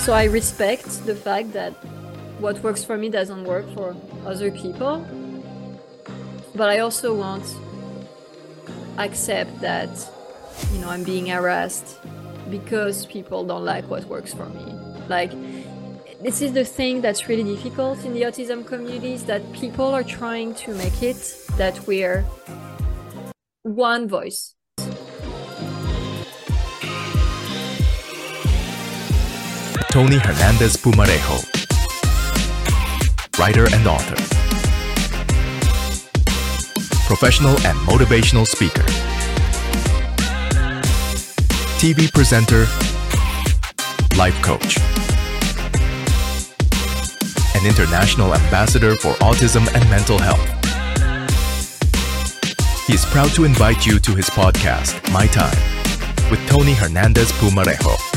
So I respect the fact that what works for me doesn't work for other people. But I also want accept that you know I'm being harassed because people don't like what works for me. Like this is the thing that's really difficult in the autism communities that people are trying to make it that we're one voice Tony Hernandez Pumarejo, writer and author, professional and motivational speaker, TV presenter, life coach, an international ambassador for autism and mental health. He is proud to invite you to his podcast, My Time, with Tony Hernandez Pumarejo.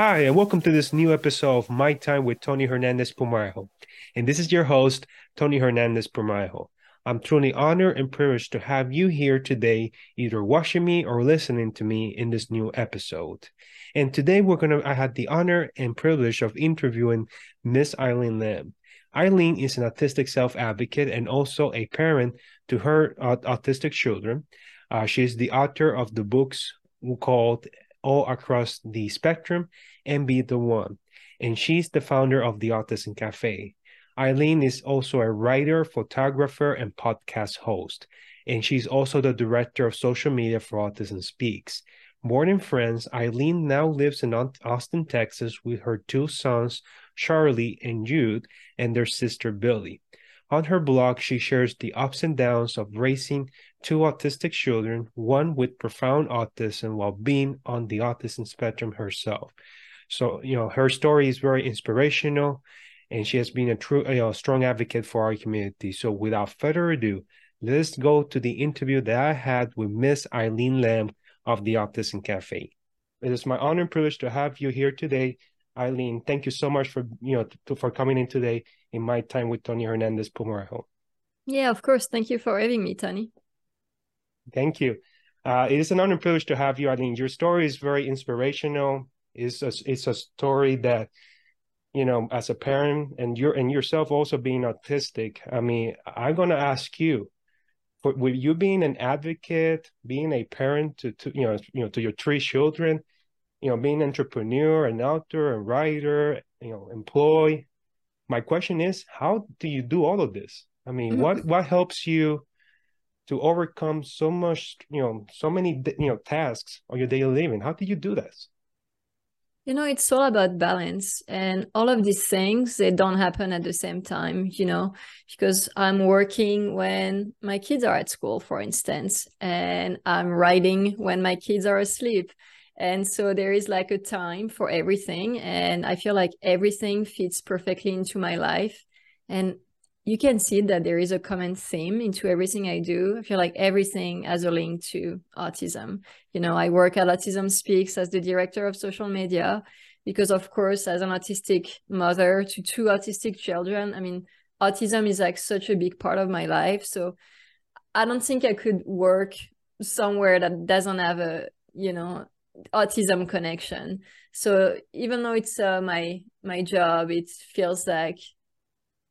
Hi, and welcome to this new episode of My Time with Tony Hernandez Pumarejo. And this is your host, Tony Hernandez Pumarejo. I'm truly honored and privileged to have you here today, either watching me or listening to me in this new episode. And today we're gonna I had the honor and privilege of interviewing Miss Eileen Lamb. Eileen is an autistic self-advocate and also a parent to her uh, autistic children. Uh, she is the author of the books called all across the spectrum and be the one. And she's the founder of the Autism Cafe. Eileen is also a writer, photographer, and podcast host. And she's also the director of social media for Autism Speaks. Born in France, Eileen now lives in Austin, Texas with her two sons, Charlie and Jude, and their sister Billie. On her blog, she shares the ups and downs of raising two autistic children, one with profound autism while being on the autism spectrum herself. So, you know, her story is very inspirational and she has been a true, you know, strong advocate for our community. So, without further ado, let's go to the interview that I had with Miss Eileen Lamb of the Autism Cafe. It is my honor and privilege to have you here today. Eileen, thank you so much for you know to, for coming in today in my time with Tony Hernandez Pumarejo. Yeah, of course. Thank you for having me, Tony. Thank you. Uh, it is an honor and privilege to have you, Eileen. Your story is very inspirational. It's a, it's a story that, you know, as a parent and you and yourself also being autistic. I mean, I'm going to ask you, for, with you being an advocate, being a parent to, to you know, you know, to your three children, you know, being an entrepreneur, an author, a writer, you know, employee. My question is, how do you do all of this? I mean, mm-hmm. what what helps you to overcome so much, you know, so many, you know, tasks on your daily living? How do you do this? You know, it's all about balance. And all of these things, they don't happen at the same time, you know, because I'm working when my kids are at school, for instance, and I'm writing when my kids are asleep. And so there is like a time for everything. And I feel like everything fits perfectly into my life. And you can see that there is a common theme into everything I do. I feel like everything has a link to autism. You know, I work at Autism Speaks as the director of social media because, of course, as an autistic mother to two autistic children, I mean, autism is like such a big part of my life. So I don't think I could work somewhere that doesn't have a, you know, autism connection. So even though it's uh, my my job, it feels like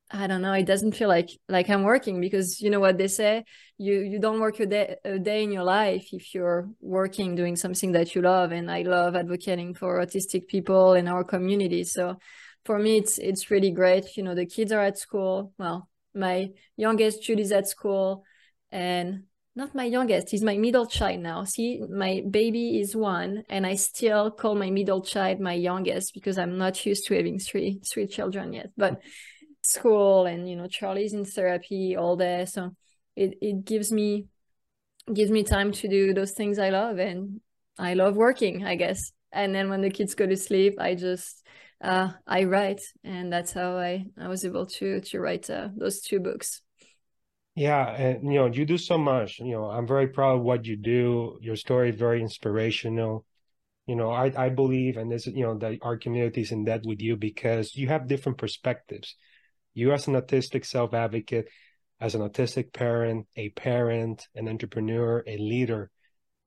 I don't know. It doesn't feel like like I'm working because you know what they say. You you don't work a day a day in your life if you're working doing something that you love. And I love advocating for autistic people in our community. So for me, it's it's really great. You know, the kids are at school. Well, my youngest Jude is at school, and not my youngest. He's my middle child now. See, my baby is one, and I still call my middle child my youngest because I'm not used to having three three children yet. But school and you know charlie's in therapy all day so it, it gives me gives me time to do those things i love and i love working i guess and then when the kids go to sleep i just uh, i write and that's how i i was able to to write uh, those two books yeah and you know you do so much you know i'm very proud of what you do your story is very inspirational you know i i believe and this you know that our community is in debt with you because you have different perspectives you as an autistic self-advocate as an autistic parent a parent an entrepreneur a leader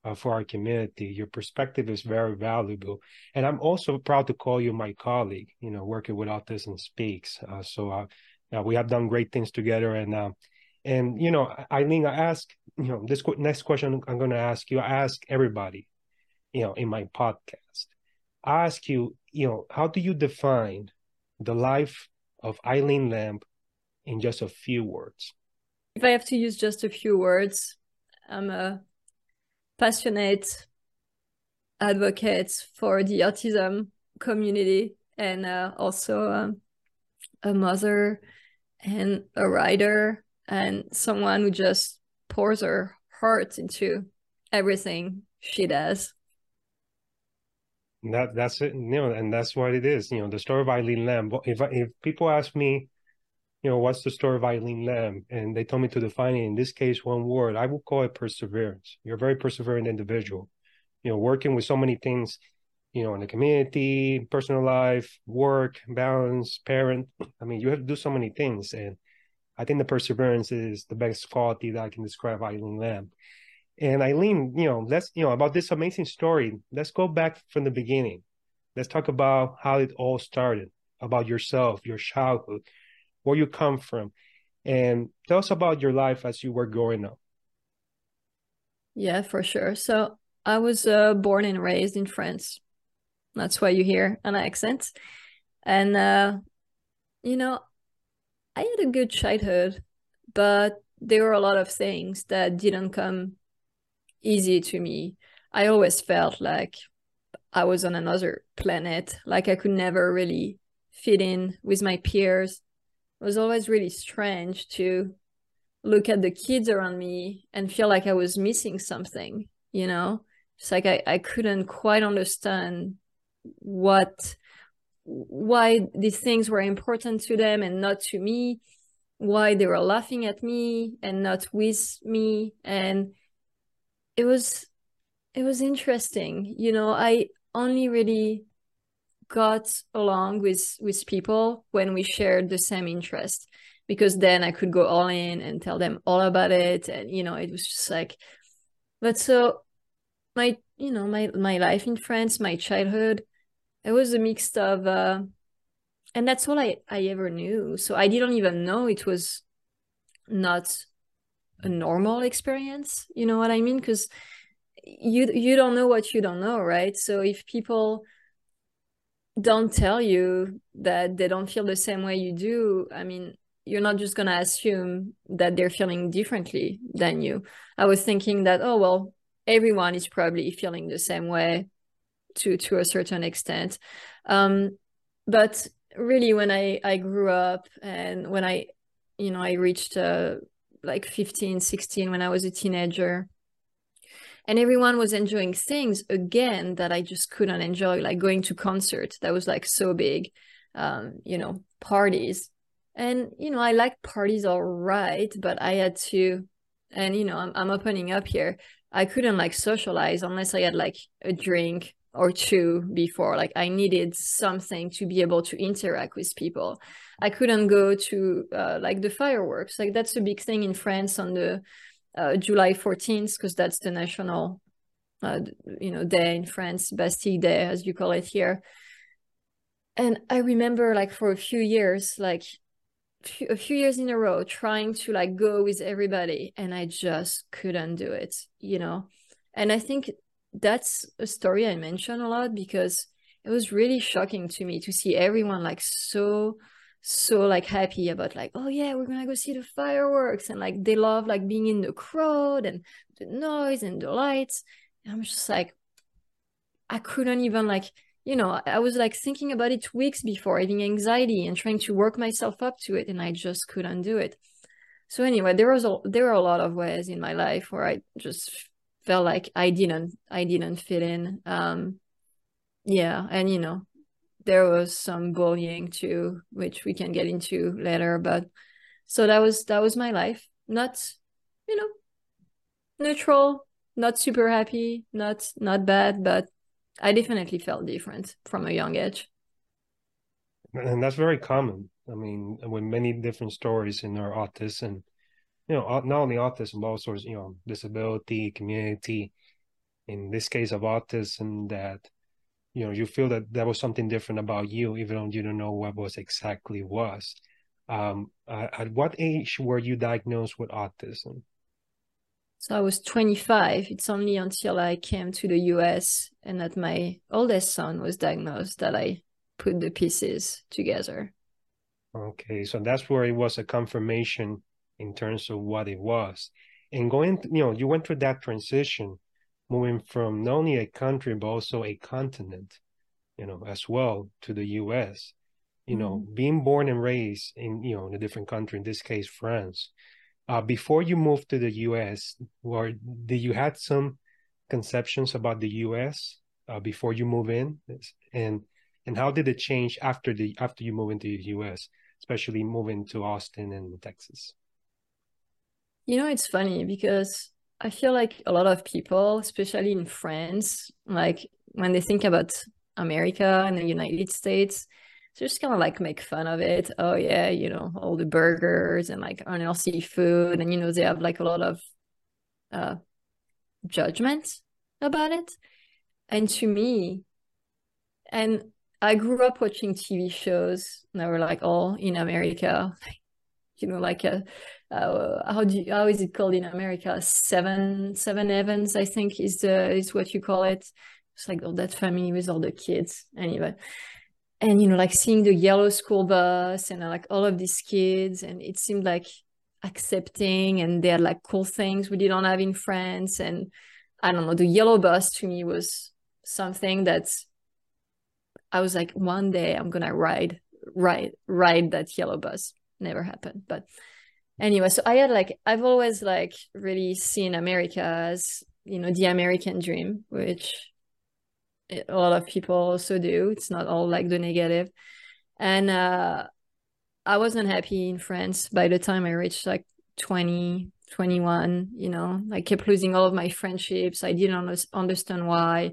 uh, for our community. Your perspective is very valuable, and I'm also proud to call you my colleague. You know, working with Autism Speaks. Uh, so uh, we have done great things together, and uh, and you know, Eileen, I ask you know this next question I'm going to ask you. I ask everybody, you know, in my podcast. I ask you, you know, how do you define the life of Eileen Lamb in just a few words? If I have to use just a few words, I'm a passionate advocate for the autism community and uh, also um, a mother and a writer and someone who just pours her heart into everything she does. That that's it, you know, and that's what it is. You know, the story of Eileen Lamb. If if people ask me, you know, what's the story of Eileen Lamb, and they told me to define it in this case one word, I will call it perseverance. You're a very perseverant individual. You know, working with so many things, you know, in the community, personal life, work, balance, parent. I mean, you have to do so many things, and I think the perseverance is the best quality that I can describe Eileen Lamb. And Eileen, you know, let's you know about this amazing story. Let's go back from the beginning. Let's talk about how it all started, about yourself, your childhood, where you come from, and tell us about your life as you were growing up. Yeah, for sure. So I was uh, born and raised in France. That's why you hear an accent. And uh, you know, I had a good childhood, but there were a lot of things that didn't come easy to me. I always felt like I was on another planet, like I could never really fit in with my peers. It was always really strange to look at the kids around me and feel like I was missing something, you know? It's like I, I couldn't quite understand what why these things were important to them and not to me, why they were laughing at me and not with me. And it was it was interesting you know i only really got along with with people when we shared the same interest because then i could go all in and tell them all about it and you know it was just like but so my you know my my life in france my childhood it was a mix of uh and that's all i i ever knew. So i didn't even know it was not a normal experience. You know what i mean? Because you you don't know what you don't know right? So if people don't tell you that they don't feel the same way you do i mean you're not just going to assume that they're feeling differently than you. I was thinking that oh well everyone is probably feeling the same way to to a certain extent. Um but really when i i grew up and when i you know i reached uh, like 15 16 when i was a teenager and everyone was enjoying things again that i just couldn't enjoy like going to concerts that was like so big um you know parties. And you know i like parties all right but i had to and you know I'm, I'm opening up here. I couldn't like socialize unless i had like a drink or two before like i needed something to be able to interact with people. I couldn't go to uh, like the fireworks. Like that's a big thing in france on the uh, july 14th because that's the national uh, you know day in france bastille day as you call it here. And i remember like for a few years like a few years in a row trying to like go with everybody and i just couldn't do it you know? And i think that's a story I mention a lot because it was really shocking to me to see everyone like so so like happy about like oh yeah we're gonna go see the fireworks and like they love like being in the crowd and the noise and the lights. And i'm just like i couldn't even like you know i was like thinking about it weeks before having anxiety and trying to work myself up to it and i just couldn't do it. So anyway there was a there were a lot of ways in my life where i just felt like I didn't I didn't fit in. Um yeah, and you know, there was some bullying too, which we can get into later, but so that was that was my life. Not, you know, neutral, not super happy, not not bad, but I definitely felt different from a young age. And that's very common. I mean, with many different stories in our autism you know, not only autism, but also, you know, disability, community. in this case of autism that you know you feel that there was something different about you even though you don't know what was exactly was. Um, uh, at what age were you diagnosed with autism? So i was 25 it's only until i came to the us and that my oldest son was diagnosed that i put the pieces together. Okay so that's where it was a confirmation in terms of what it was and going you know you went through that transition moving from not only a country but also a continent, you know, as well to the U.S. You mm-hmm. know, being born and raised in you know in a different country, in this case France. Uh, before you moved to the U.S., or did you had some conceptions about the U.S. Uh, before you move in, and and how did it change after the after you move into the U.S., especially moving to Austin and Texas? You know, it's funny because I feel like a lot of people, especially in France, like when they think about America and the United States, they just kind of like make fun of it. Oh yeah, you know, all the burgers and like unhealthy food, and you know they have like a lot of uh, judgment about it. And to me, and I grew up watching TV shows that were like all in America, you know, like a uh, how do you, how is it called in America? Seven Seven Heavens, I think is the is what you call it. It's like all that family with all the kids. Anyway, and you know, like seeing the yellow school bus and like all of these kids, and it seemed like accepting, and they had like cool things we didn't have in France. And I don't know, the yellow bus to me was something that I was like, one day I'm gonna ride ride ride that yellow bus. Never happened, but anyway so i had like i've always like really seen america as you know the american dream which a lot of people also do. It's not all like the negative. And uh i wasn't happy in france by the time i reached like 20 21 you know? I kept losing all of my friendships. I didn't understand why.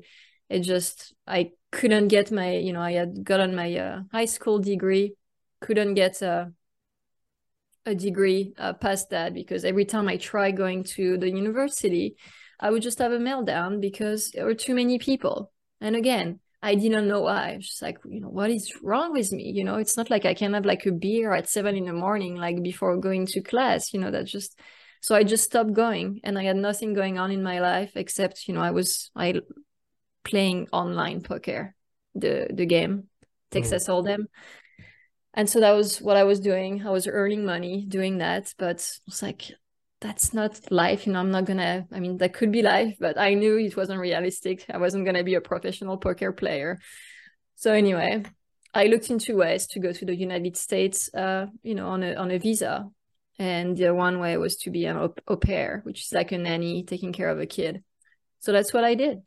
It just i couldn't get my you know i had gotten my uh, high school degree couldn't get a a degree uh, past that because every time I try going to the university, I would just have a meltdown because there were too many people. And again, I didn't know why. Just like, you know, what is wrong with me? You know, it's not like I can have like a beer at seven in the morning, like before going to class, you know, that just, so I just stopped going and I had nothing going on in my life except, you know, I was, I playing online poker, the, the game, Texas mm. Hold'em and so that was what i was doing. I was earning money doing that but it's like that's not life you know i'm not gonna i mean that could be life but i knew it wasn't realistic. I wasn't gonna be a professional poker player. So anyway i looked into ways to go to the united states uh, you know on a on a visa. And the one way was to be an au, au pair which is like a nanny taking care of a kid. So that's what i did.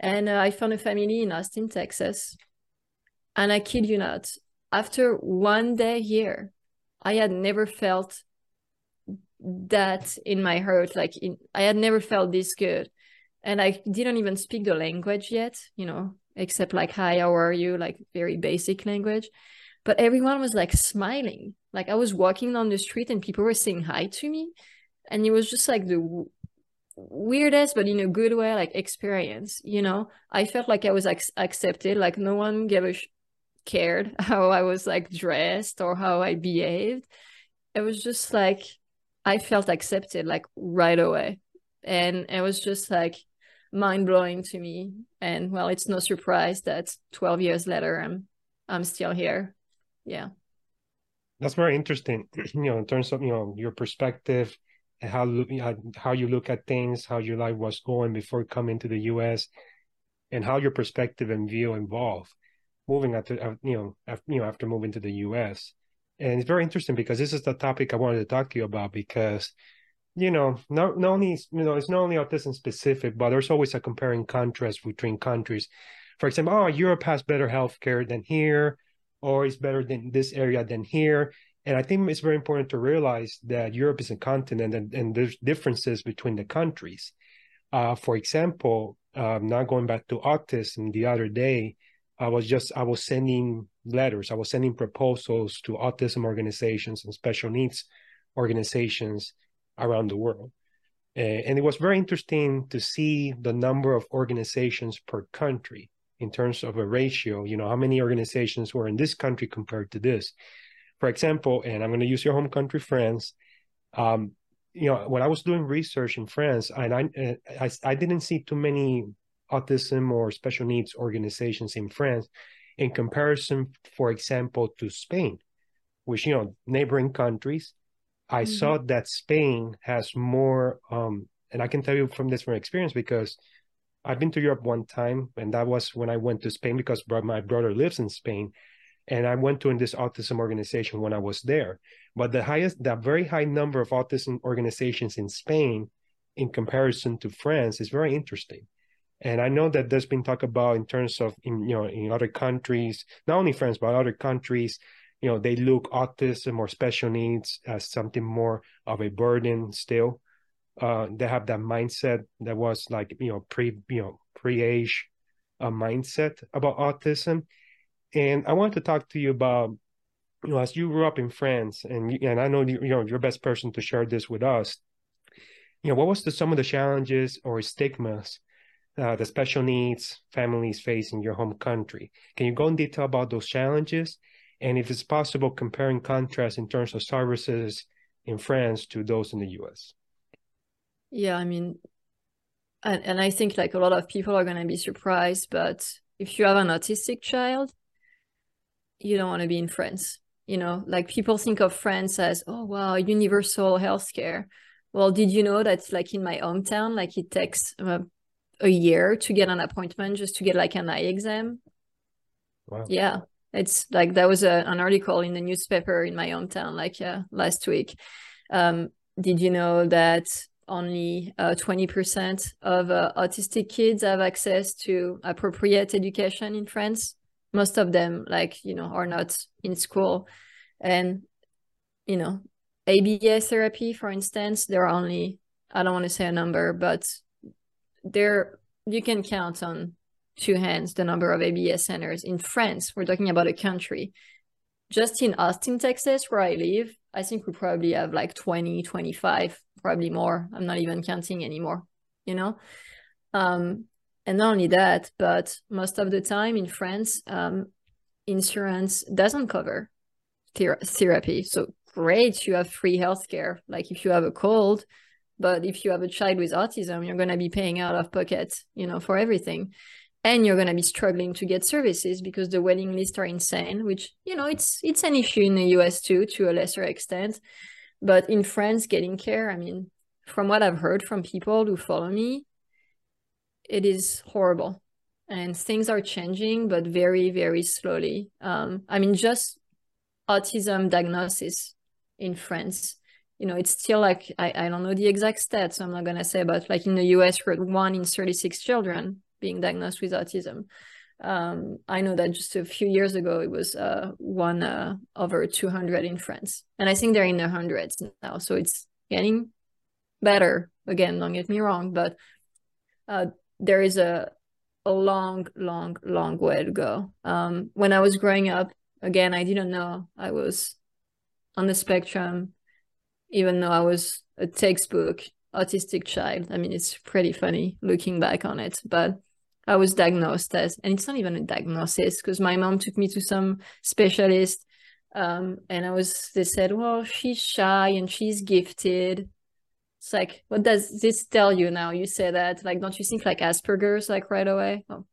And uh, i found a family in austin texas. And i kid you not after one day here, I had never felt that in my heart. Like in, I had never felt this good. And I didn't even speak the language yet, you know, except like, hi, how are you? Like very basic language. But everyone was like smiling. Like I was walking down the street and people were saying hi to me. And it was just like the weirdest but in a good way like experience you know i felt like i was like accepted like no one gave a sh- cared how I was like dressed or how I behaved. It was just like I felt accepted like right away. And it was just like mind blowing to me. And well, it's no surprise that 12 years later I'm I'm still here. Yeah. That's very interesting, you know, in terms of, you know, your perspective and how uh, how you look at things, how your life was going before coming to the US and how your perspective and view evolve moving after you know after, you know after moving to the U.S. And it's very interesting because this is the topic I wanted to talk to you about because you know not, not only you know it's not only autism specific, but there's always a comparing contrast between countries. For example, oh Europe has better healthcare than here, or it's better than this area than here. And I think it's very important to realize that Europe is a continent and, and there's differences between the countries. Uh, for example, um, now going back to autism the other day, I was just I was sending letters, I was sending proposals to autism organizations and special needs organizations around the world. and it was very interesting to see the number of organizations per country in terms of a ratio. You know, how many organizations were in this country compared to this. For example, and I'm going to use your home country, France. Um, you know, when I was doing research in France, and I, I, I didn't see too many autism or special needs organizations in France in comparison, for example, to Spain, which you know neighboring countries. I mm-hmm. saw that Spain has more, um, and I can tell you from this from experience because I've been to Europe one time, and that was when I went to Spain because my brother lives in Spain, and I went to in this autism organization when I was there. But the highest, the very high number of autism organizations in Spain, in comparison to France, is very interesting. And I know that there's been talk about in terms of in you know in other countries, not only France but other countries, you know they look autism or special needs as something more of a burden still. Uh, they have that mindset that was like you know pre you know pre-age uh, mindset about autism. And I wanted to talk to you about you know as you grew up in France and and I know you, know you're best person to share this with us. You know what was the some of the challenges or stigmas uh, the special needs families face in your home country. Can you go in detail about those challenges? And if it's possible, compare and contrast in terms of services in France to those in the US. Yeah, I mean, and, and I think like a lot of people are going to be surprised, but if you have an autistic child, you don't want to be in France. You know, like people think of France as, oh, wow, universal healthcare. Well, did you know that like in my hometown, like it takes uh, a year to get an appointment just to get like an eye exam. Wow. Yeah. It's like that was a, an article in the newspaper in my hometown like uh, last week. Um, did you know that only uh, 20% of uh, autistic kids have access to appropriate education in France? Most of them, like, you know, are not in school. And, you know, ABA therapy, for instance, there are only, I don't want to say a number, but there you can count on two hands the number of ABA centers in France. We're talking about a country. Just in Austin, Texas, where I live, I think we probably have like 20, 25, probably more. I'm not even counting anymore, you know? Um, and not only that, but most of the time in France, um, insurance doesn't cover ther- therapy. So great, you have free healthcare. Like if you have a cold, but if you have a child with autism, you're going to be paying out of pocket, you know, for everything. And you're going to be struggling to get services because the waiting lists are insane, which, you know, it's it's an issue in the US too, to a lesser extent. But in France, getting care, I mean, from what I've heard from people who follow me, it is horrible. And things are changing, but very, very slowly. Um, I mean, just autism diagnosis in France you know, it's still like I, I don't know the exact stats, so I'm not gonna say, but like in the US, we're one in 36 children being diagnosed with autism. Um, I know that just a few years ago it was uh, one uh, over 200 in France, and I think they're in the hundreds now. So it's getting better. Again, don't get me wrong, but uh, there is a a long, long, long way to go. Um, when I was growing up, again, I didn't know I was on the spectrum even though I was a textbook autistic child. I mean, it's pretty funny looking back on it, but I was diagnosed as, and it's not even a diagnosis because my mom took me to some specialist. Um, and I was, they said, well, she's shy and she's gifted. It's like, what does this tell you now? You say that, like, don't you think like Asperger's, like right away? Oh,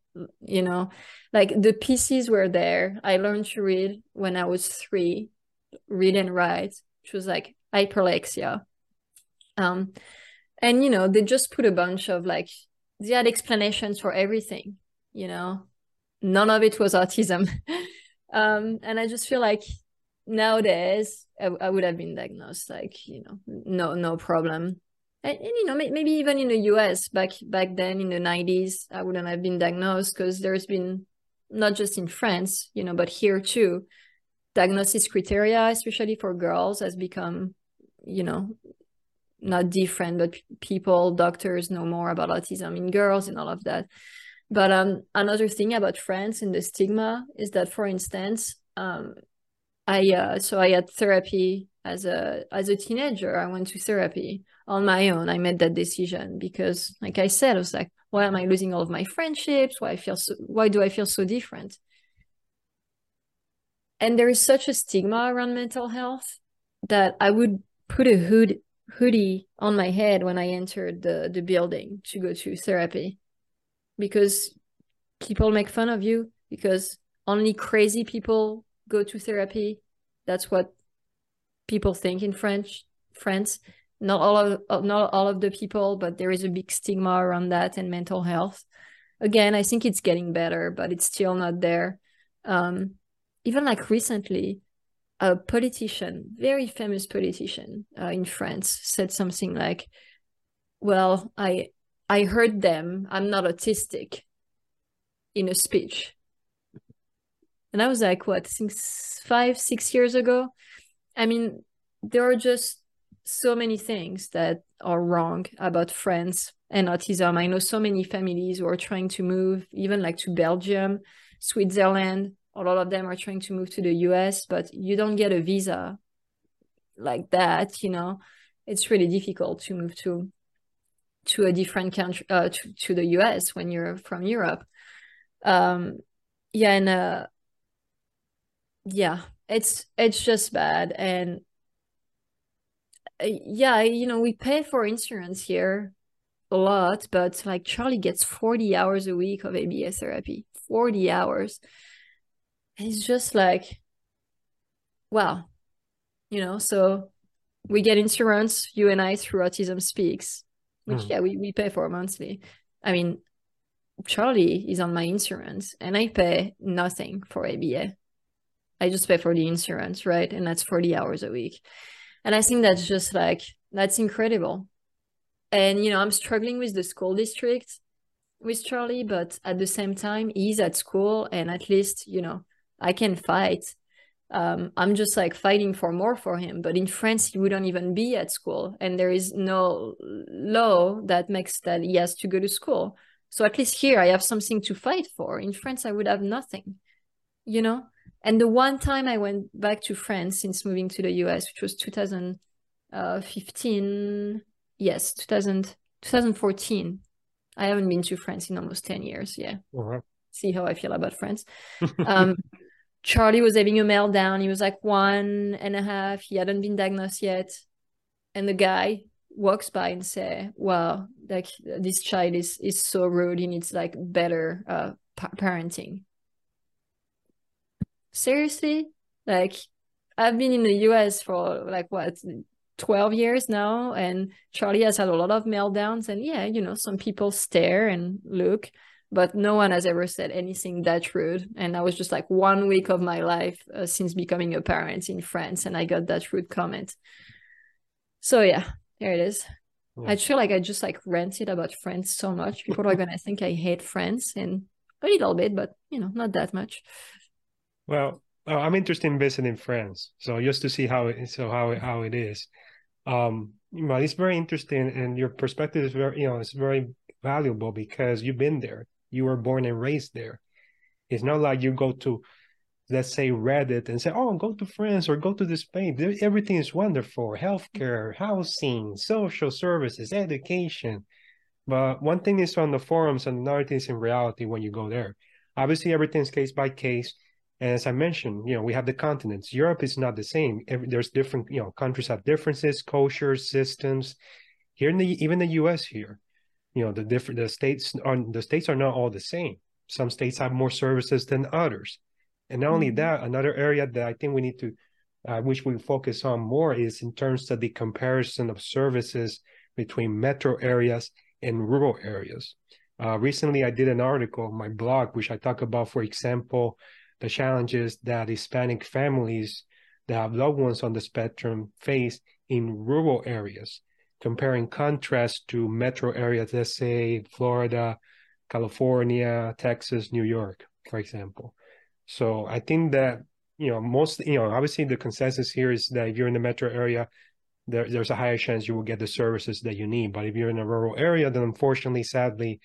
you know, like the pieces were there. I learned to read when I was three, read and write, which was like hyperlexia. Um, and you know, they just put a bunch of like they had explanations for everything. You know, none of it was autism. um, and I just feel like nowadays I, I, would have been diagnosed like you know no no problem. And, and you know maybe even in the US back back then in the 90s I wouldn't have been diagnosed because there's been not just in France you know but here too diagnosis criteria especially for girls has become you know not different but people doctors know more about autism in girls and all of that. But um another thing about france and the stigma is that for instance um i uh, so i had therapy as a as a teenager. I went to therapy on my own. I made that decision because like i said i was like why am i losing all of my friendships? Why i feel so why do i feel so different? And there is such a stigma around mental health that i would put a hood hoodie on my head when i entered the the building to go to therapy because people make fun of you because only crazy people go to therapy that's what people think in French France. Not all of not all of the people, but there is a big stigma around that and mental health. Again, I think it's getting better, but it's still not there. Um, even like recently, a politician, very famous politician uh, in France, said something like, "Well, I I heard them. I'm not autistic." In a speech, and I was like, "What? Since five, six years ago." I mean, there are just so many things that are wrong about France and autism. I know so many families who are trying to move, even like to Belgium, Switzerland. A lot of them are trying to move to the US, but you don't get a visa like that, you know. It's really difficult to move to to a different country uh, to, to the US when you're from Europe. Um yeah, and uh yeah, it's it's just bad and uh, yeah you know we pay for insurance here a lot but like charlie gets 40 hours a week of aba therapy 40 hours it's just like wow you know so we get insurance you and i through autism speaks which mm. yeah we, we pay for monthly i mean charlie is on my insurance and i pay nothing for aba I just pay for the insurance, right? And that's 40 hours a week. And I think that's just like, that's incredible. And, you know, I'm struggling with the school district with Charlie, but at the same time, he's at school and at least, you know, I can fight. Um, I'm just like fighting for more for him. But in France, he wouldn't even be at school. And there is no law that makes that he has to go to school. So at least here, I have something to fight for. In France, I would have nothing, you know? And the one time I went back to France since moving to the US, which was 2015, yes, 2000, 2014. I haven't been to France in almost 10 years. Yeah. Uh-huh. See how I feel about France. um, Charlie was having a meltdown. He was like one and a half. He hadn't been diagnosed yet. And the guy walks by and say, "Wow, like this child is is so rude. He needs like better uh, parenting." seriously like i've been in the us for like what 12 years now and charlie has had a lot of meltdowns and yeah you know some people stare and look but no one has ever said anything that rude and i was just like one week of my life uh, since becoming a parent in france and i got that rude comment so yeah here it is yeah. i feel like i just like ranted about france so much people are gonna think i hate france and a little bit but you know not that much well, uh, I'm interested in visiting France, so just to see how it so how it, how it is. Um, but it's very interesting, and your perspective is very you know it's very valuable because you've been there. You were born and raised there. It's not like you go to let's say Reddit and say, "Oh, go to France or go to the Spain. Everything is wonderful: healthcare, housing, social services, education." But one thing is on the forums, and another thing is in reality when you go there. Obviously, everything's case by case. And as I mentioned, you know, we have the continents. Europe is not the same. There's different, you know, countries have differences, cultures, systems. Here in the even the U.S. here, you know, the different the states are the states are not all the same. Some states have more services than others, and not mm-hmm. only that, another area that I think we need to, uh, which we focus on more, is in terms of the comparison of services between metro areas and rural areas. Uh, recently, I did an article on my blog, which I talk about, for example, the challenges that Hispanic families that have loved ones on the spectrum face in rural areas, comparing contrast to metro areas, let's say Florida, California, Texas, New York, for example. So I think that, you know, most, you know, obviously the consensus here is that if you're in the metro area, there, there's a higher chance you will get the services that you need. But if you're in a rural area, then unfortunately, sadly,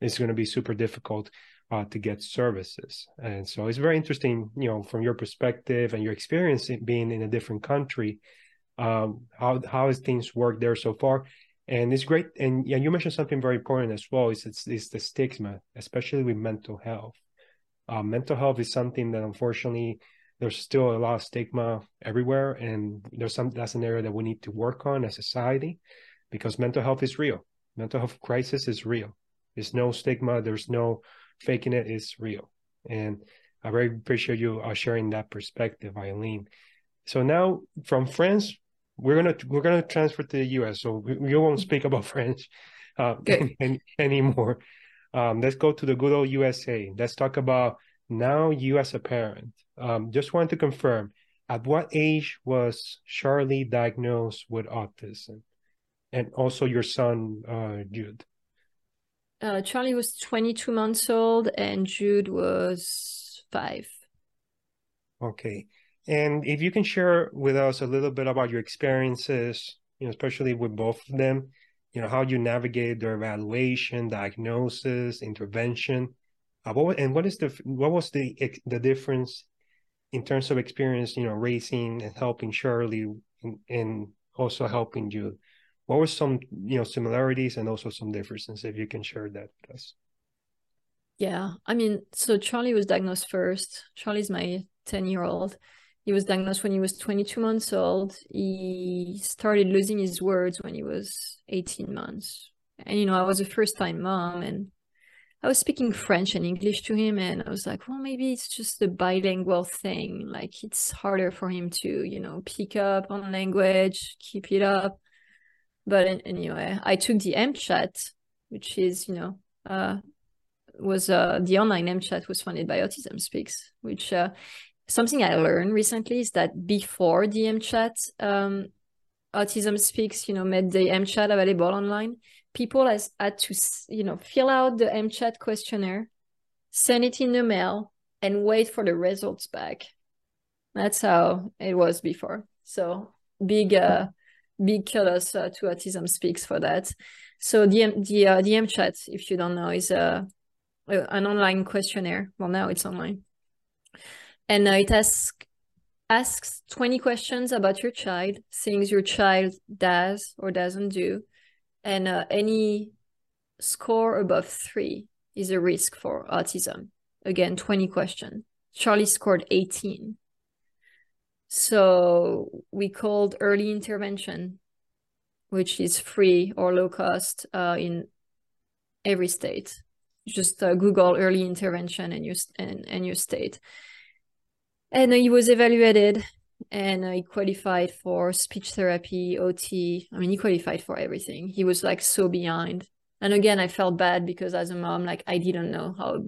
it's going to be super difficult uh, to get services. And so it's very interesting, you know, from your perspective and your experience in being in a different country, um, how how has things worked there so far? And it's great. And yeah, you mentioned something very important as well. Is it's, it's the stigma, especially with mental health. Uh, mental health is something that unfortunately there's still a lot of stigma everywhere, and there's some that's an area that we need to work on as a society, because mental health is real. Mental health crisis is real. There's no stigma. There's no faking it. It's real. And I very appreciate you uh, sharing that perspective, Eileen. So now from France, we're gonna we're gonna transfer to the U.S. So we, won't speak about French uh, any, anymore. Um, let's go to the good old USA. Let's talk about now you as a parent. Um, just want to confirm, at what age was Charlie diagnosed with autism, and also your son uh, Jude? Uh, Charlie was 22 months old, and Jude was five. Okay. And if you can share with us a little bit about your experiences, you know, especially with both of them, you know, how you navigate their evaluation, diagnosis, intervention, uh, what, and what is the what was the the difference in terms of experience, you know, raising and helping Charlie and, and also helping you? What were some you know similarities and also some differences? If you can share that with us. Yeah, I mean, so Charlie was diagnosed first. Charlie's my ten year old he was diagnosed when he was 22 months old. He started losing his words when he was 18 months. And, you know, I was a first time mom and I was speaking French and English to him. And I was like, well, maybe it's just a bilingual thing. Like it's harder for him to, you know, pick up on language, keep it up. But anyway, I took the MChat, which is, you know, uh, was uh, the online MChat was funded by Autism Speaks, which uh, something I learned recently is that before the MChat, um, Autism Speaks, you know, made the MChat available online, people has had to, you know, fill out the MChat questionnaire, send it in the mail, and wait for the results back. That's how it was before. So big, uh, big kudos uh, to Autism Speaks for that. So the the uh, the MChat, if you don't know, is a, a an online questionnaire. Well, now it's online and it asks asks 20 questions about your child, things your child does or doesn't do, and uh, any score above three is a risk for autism. Again, 20 questions. Charlie scored 18. So we called early intervention, which is free or low cost uh, in every state. Just uh, Google early intervention and your and, and your state and he was evaluated and uh, he qualified for speech therapy ot i mean he qualified for everything. He was like so behind. And again i felt bad because as a mom like i didn't know how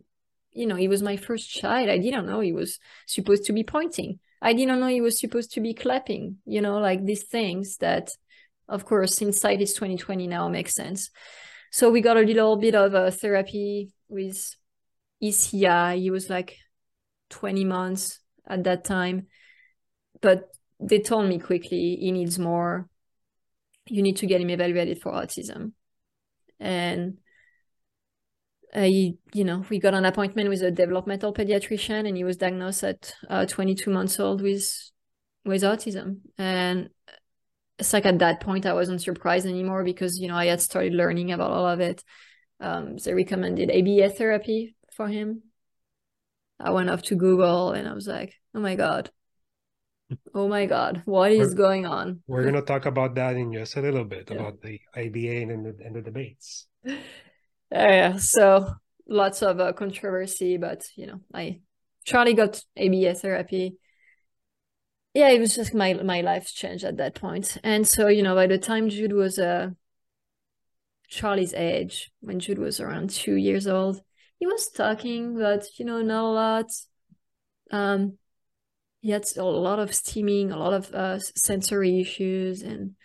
you know he was my first child. I didn't know he was supposed to be pointing. I didn't know he was supposed to be clapping you know like these things that of course inside is 2020 now makes sense. So we got a little bit of a therapy with ECI. He was like 20 months at that time. But they told me quickly he needs more. You need to get him evaluated for autism. And I, you know, we got an appointment with a developmental pediatrician, and he was diagnosed at uh, 22 months old with with autism. And it's like at that point I wasn't surprised anymore because you know I had started learning about all of it. Um, they recommended ABA therapy for him, I went off to Google and I was like, oh my God. Oh my God, what is we're, going on? We're going to talk about that in just a little bit yeah. about the ABA and the, and the debates. Yeah, so lots of uh, controversy, but you know, I Charlie got ABA therapy. Yeah, it was just my my life changed at that point, and so you know, by the time Jude was uh Charlie's age, when Jude was around two years old, he was talking, but you know, not a lot. Um, he had a lot of stimming, a lot of uh, sensory issues, and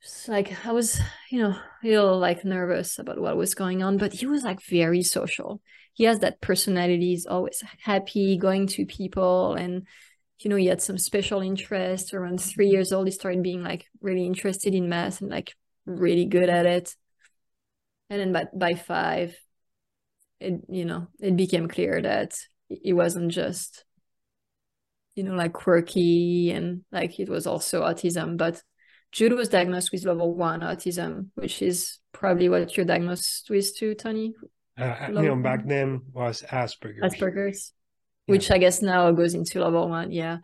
just like I was, you know, a little like nervous about what was going on. But he was like very social. He has that personality. He's always happy, going to people, and you know, he had some special interest. Around three years old, he started being like really interested in math and like really good at it. And then by, by five, it you know it became clear that it wasn't just you know, like quirky and like it was also autism. But Jude was diagnosed with level one autism, which is probably what you're diagnosed with too, Tony. Uh, you know, back then was Asperger's. Asperger's, yeah. which I guess now goes into level one. Yeah.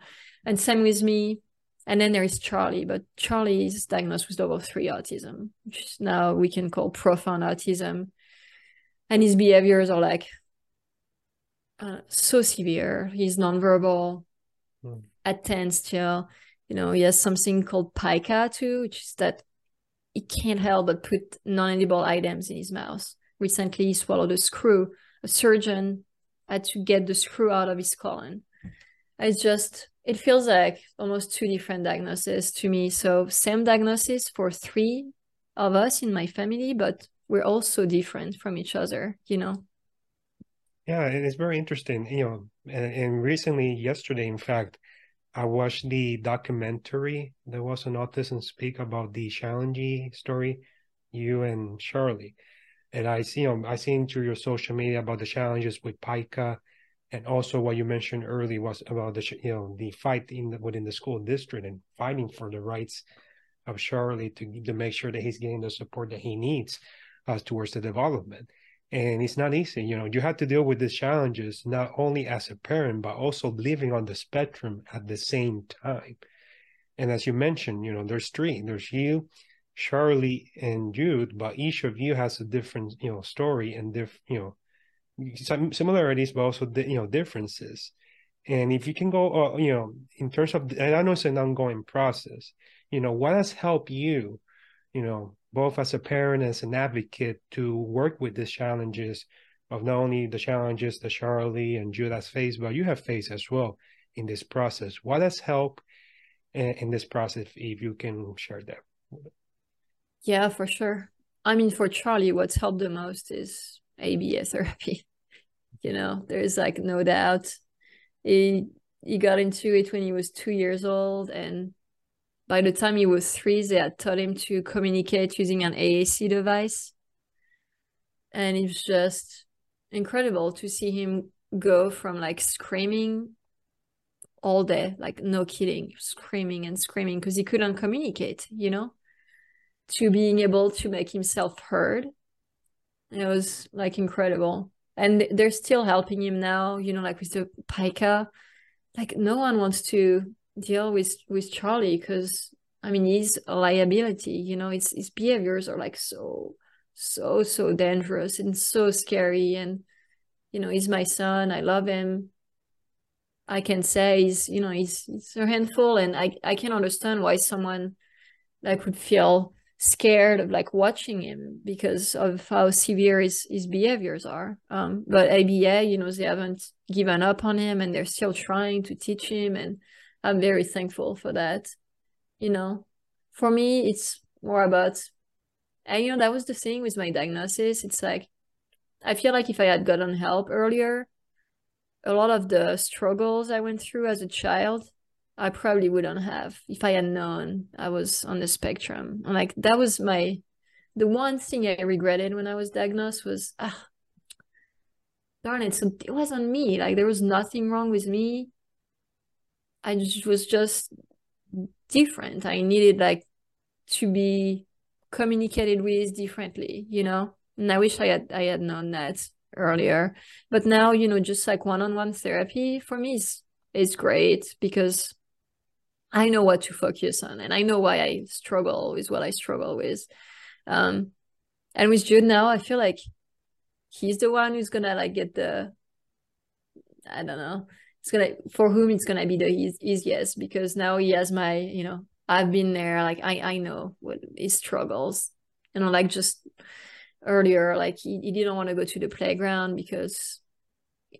And same with me. And then there is Charlie, but Charlie is diagnosed with level three autism, which now we can call profound autism. And his behaviors are like uh, so severe. He's nonverbal, mm. at 10 still. You know, he has something called pica too, which is that he can't help but put non-edible items in his mouth. Recently, he swallowed a screw. A surgeon had to get the screw out of his colon. It's just, it feels like almost two different diagnoses to me. So, same diagnosis for three of us in my family, but we're all so different from each other, you know? Yeah, and it's very interesting. You know, and, and recently, yesterday, in fact, I watched the documentary. There was an autism speak about the Shalangi story, you and Charlie. And I see um, I seen through your social media about the challenges with Pica, and also what you mentioned early was about the you know the fight in the, within the school district and fighting for the rights of Charlie to to make sure that he's getting the support that he needs uh, towards the development. And it's not easy you know you have to deal with these challenges not only as a parent but also living on the spectrum at the same time. And as you mentioned you know there's three there's you charlie and jude but each of you has a different you know story and diff you know some similarities but also you know differences. And if you can go uh, you know in terms of and i know it's an ongoing process you know what has helped you you know both as a parent and as an advocate to work with these challenges of not only the challenges that Charlie and Judas face, but you have faced as well in this process. What has helped in this process, if you can share that? Yeah, for sure. I mean, for Charlie, what's helped the most is ABA therapy. you know, there's like no doubt. He he got into it when he was two years old, and by the time he was three, they had taught him to communicate using an AAC device. And it was just incredible to see him go from like screaming all day, like no kidding, screaming and screaming because he couldn't communicate, you know, to being able to make himself heard. It was like incredible. And they're still helping him now, you know, like with the pica. Like no one wants to deal with with Charlie because I mean he's a liability. You know, his his behaviors are like so so so dangerous and so scary. And you know, he's my son. I love him. I can say he's you know he's he's a handful, and I I can understand why someone like would feel scared of like watching him because of how severe his, his behaviors are. Um, but ABA, you know, they haven't given up on him and they're still trying to teach him and I'm very thankful for that. You know, for me, it's more about, and you know, that was the thing with my diagnosis. It's like, I feel like if I had gotten help earlier, a lot of the struggles I went through as a child, I probably wouldn't have if I had known I was on the spectrum. And like, that was my, the one thing I regretted when I was diagnosed was, ah, darn it, so it wasn't me. Like, there was nothing wrong with me I just was just different. I needed like to be communicated with differently, you know. And I wish I had I had known that earlier. But now, you know, just like one-on-one therapy for me is is great because I know what to focus on and I know why I struggle with what I struggle with. Um and with Jude now, I feel like he's the one who's gonna like get the I don't know, it's gonna for whom it's gonna be the easiest because now he has my you know I've been there like I I know what his struggles. You know like just earlier like he, he didn't want to go to the playground because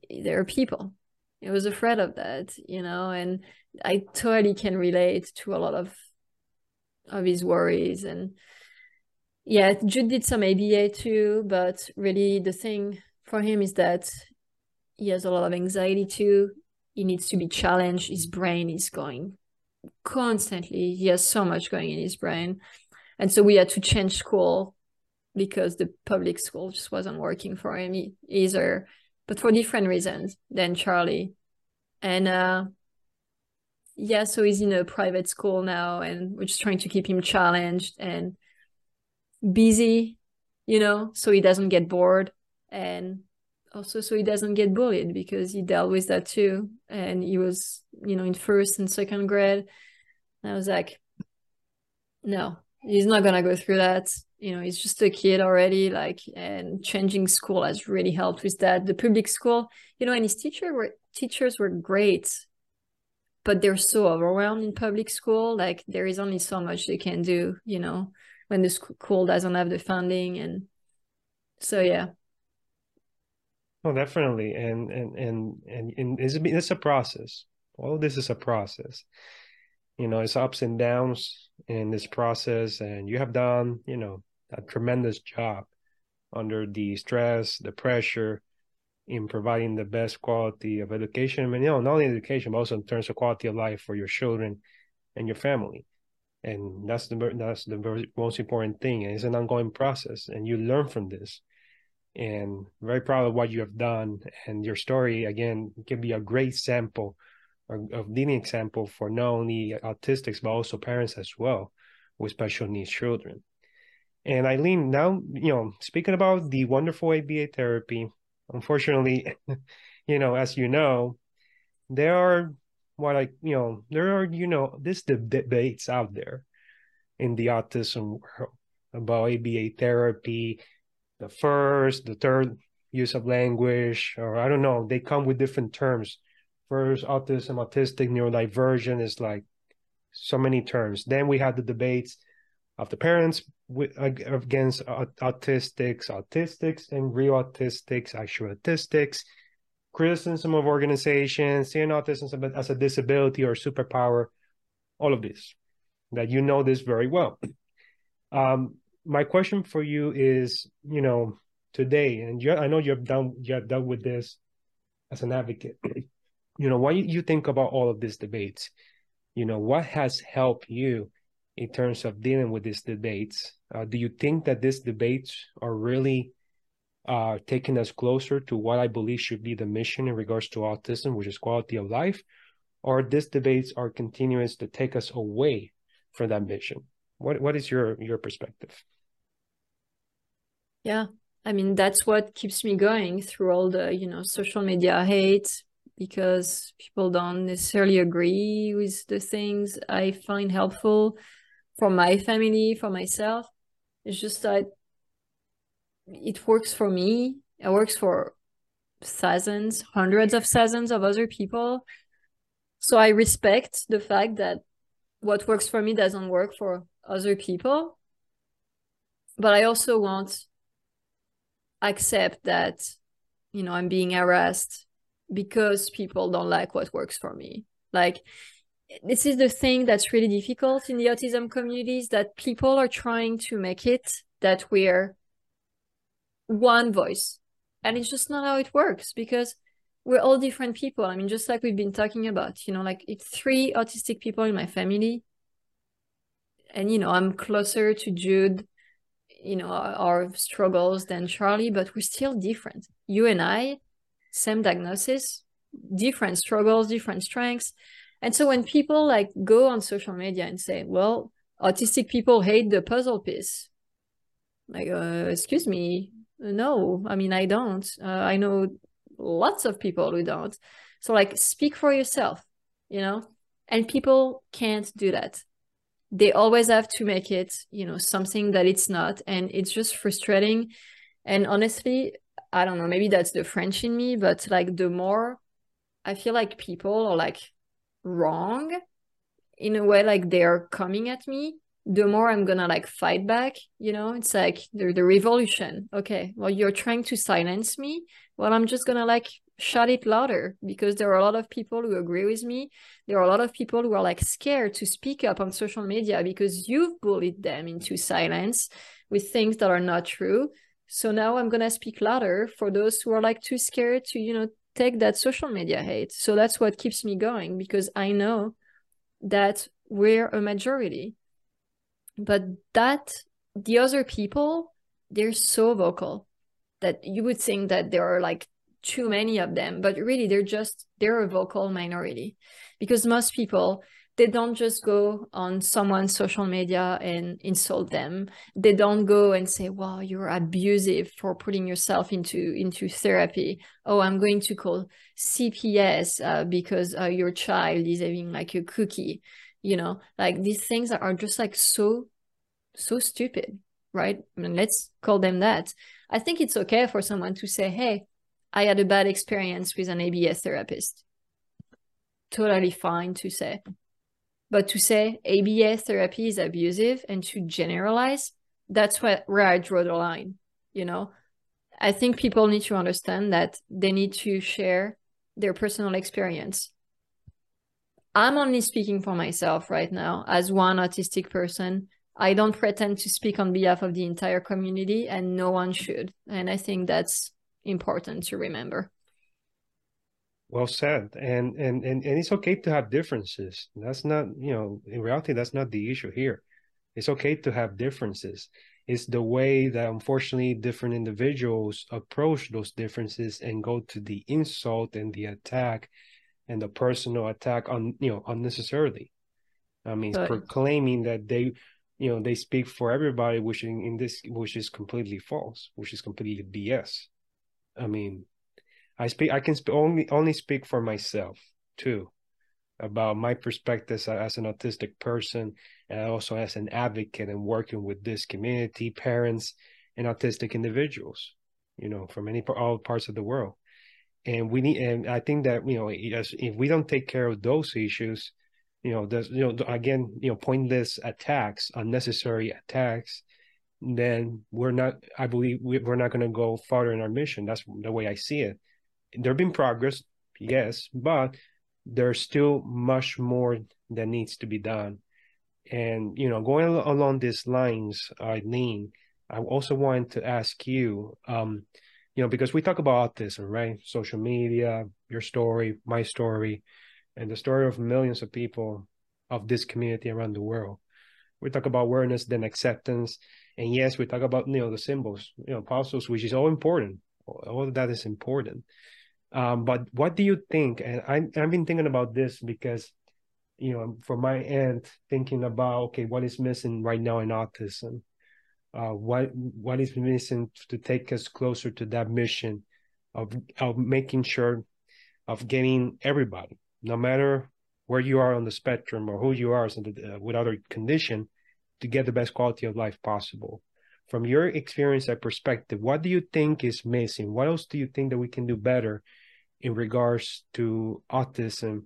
there are people. He was afraid of that you know and I totally can relate to a lot of of his worries. And yeah Jude did some ABA too but really the thing for him is that he has a lot of anxiety too he needs to be challenged. His brain is going constantly. He has so much going in his brain. And so we had to change school because the public school just wasn't working for him either, but for different reasons than Charlie. And uh, yeah, so he's in a private school now, and we're just trying to keep him challenged and busy, you know, so he doesn't get bored, and also so he doesn't get bullied because he dealt with that too, and he was, you know, in first and second grade. And I was like, no, he's not gonna go through that. You know, he's just a kid already. Like, and changing school has really helped with that. The public school, you know, and his teacher were teachers were great but they're so overwhelmed in public school like there is only so much they can do you know when the school doesn't have the funding and so yeah oh definitely and and and and, and it's, it's a process all this is a process you know it's ups and downs in this process and you have done you know a tremendous job under the stress the pressure in providing the best quality of education. I mean, you know, not only education, but also in terms of quality of life for your children and your family. And that's the that's the most important thing. And it's an ongoing process, and you learn from this. And very proud of what you have done, and your story again can be a great sample, a leading example for not only autistics but also parents as well with special needs children. And Eileen, now you know, speaking about the wonderful ABA therapy, unfortunately, you know, as you know, there are what I, you know, there are, you know, this debates out there in the autism world about ABA therapy, the first, the third use of language, or I don't know, they come with different terms. First, autism, autistic, neurodivergent is like so many terms. Then we had the debates of the parents with, against autistics, autistics and real autistics, actual autistics, criticism of organizations, seeing autism as a disability or superpower, all of this, that you know this very well. Um, my question for you is, you know, today, and I know you've done you have dealt with this as an advocate. You know, what you think about all of these debates? You know, what has helped you in terms of dealing with these debates. Uh, do you think that these debates are really uh, taking us closer to what I believe should be the mission in regards to autism, which is quality of life, or these debates are continuous to take us away from that mission? What What is your your perspective? Yeah, I mean that's what keeps me going through all the you know social media hate because people don't necessarily agree with the things I find helpful for my family, for myself. It's just that it works for me. It works for thousands, hundreds of thousands of other people. So I respect the fact that what works for me doesn't work for other people. But I also won't accept that, you know, I'm being harassed because people don't like what works for me. Like this is the thing that's really difficult in the autism communities that people are trying to make it that we're one voice and it's just not how it works because we're all different people i mean just like we've been talking about you know like it's three autistic people in my family and you know i'm closer to jude you know our, struggles than charlie but we're still different you and i same diagnosis different struggles different strengths and so when people like go on social media and say, well, autistic people hate the puzzle piece, like, uh, excuse me, no, I mean, I don't. Uh, I know lots of people who don't. So like, speak for yourself, you know? And people can't do that. They always have to make it, you know, something that it's not. And it's just frustrating. And honestly, I don't know, maybe that's the French in me, but like the more I feel like people are like wrong in a way like they're coming at me the more i'm gonna like fight back you know it's like the, the revolution okay well you're trying to silence me well i'm just gonna like shout it louder because there are a lot of people who agree with me there are a lot of people who are like scared to speak up on social media because you've bullied them into silence with things that are not true so now i'm gonna speak louder for those who are like too scared to you know take that social media hate. So that's what keeps me going because I know that we're a majority. But that the other people, they're so vocal that you would think that there are like too many of them but really they're just they're a vocal minority because most people they don't just go on someone's social media and insult them. They don't go and say wow you're abusive for putting yourself into into therapy. Oh i'm going to call cps uh, because uh, your child is having like a cookie. You know like these things are just like so so stupid right? I mean, let's call them that. I think it's okay for someone to say hey i had a bad experience with an ABA therapist totally fine to say but to say ABA therapy is abusive and to generalize, that's what, where I draw the line. You know, I think people need to understand that they need to share their personal experience. I'm only speaking for myself right now as one autistic person. I don't pretend to speak on behalf of the entire community, and no one should. And I think that's important to remember. Well said. And, and and and it's okay to have differences. That's not, you know, in reality, that's not the issue here. It's okay to have differences. It's the way that unfortunately different individuals approach those differences and go to the insult and the attack and the personal attack on you know unnecessarily. I mean, but, proclaiming that they you know they speak for everybody, which in, in this which is completely false, which is completely BS. I mean, I speak. I can sp- only only speak for myself too, about my perspectives as, an autistic person, and also as an advocate and working with this community, parents, and autistic individuals. You know, from any all parts of the world, and we need. And I think that you know, if we don't take care of those issues, you know, there's you know again, you know, pointless attacks, unnecessary attacks then we're not i believe we're not going to go farther in our mission that's the way i see it there have been progress, yes, but there's still much more that needs to be done. And you know, going along these lines, Eileen, I also wanted to ask you, um, you know, because we talk about autism, right? Social media, your story, my story, and the story of millions of people of this community around the world. We talk about awareness, then acceptance, and yes, we talk about you know the symbols, you know, apostles, which is all important. All of that is important. Um, but what do you think? And I, I've been thinking about this because, you know, for my end, thinking about okay, what is missing right now in autism? Uh, what what is missing to take us closer to that mission of of making sure of getting everybody, no matter where you are on the spectrum or who you are uh, with other condition, to get the best quality of life possible. From your experience and perspective, what do you think is missing? What else do you think that we can do better in regards to autism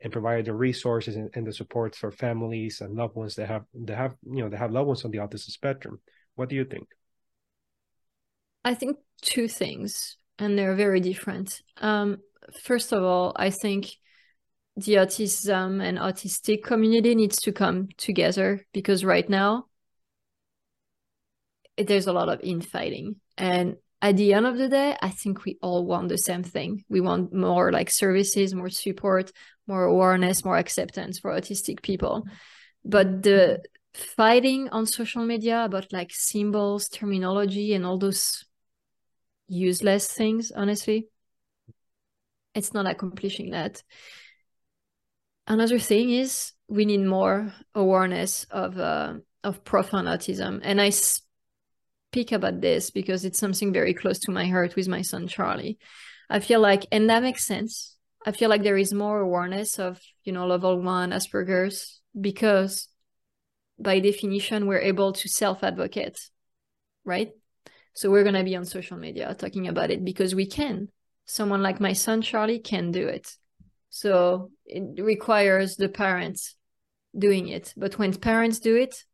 and provide the resources and, and, the support for families and loved ones that have that have you know that have loved ones on the autism spectrum what do you think i think two things and they're very different um, first of all i think the autism and autistic community needs to come together because right now there's a lot of infighting and at the end of the day, I think we all want the same thing. We want more like services, more support, more awareness, more acceptance for autistic people. But the fighting on social media about like symbols, terminology, and all those useless things, honestly, it's not accomplishing that. Another thing is we need more awareness of uh, of profound autism, and I speak about this because it's something very close to my heart with my son Charlie. I feel like, and that makes sense. I feel like there is more awareness of, you know, level one Asperger's because by definition, we're able to self advocate, right? So we're to be on social media talking about it because we can. Someone like my son Charlie can do it. So it requires the parents doing it. But when parents do it,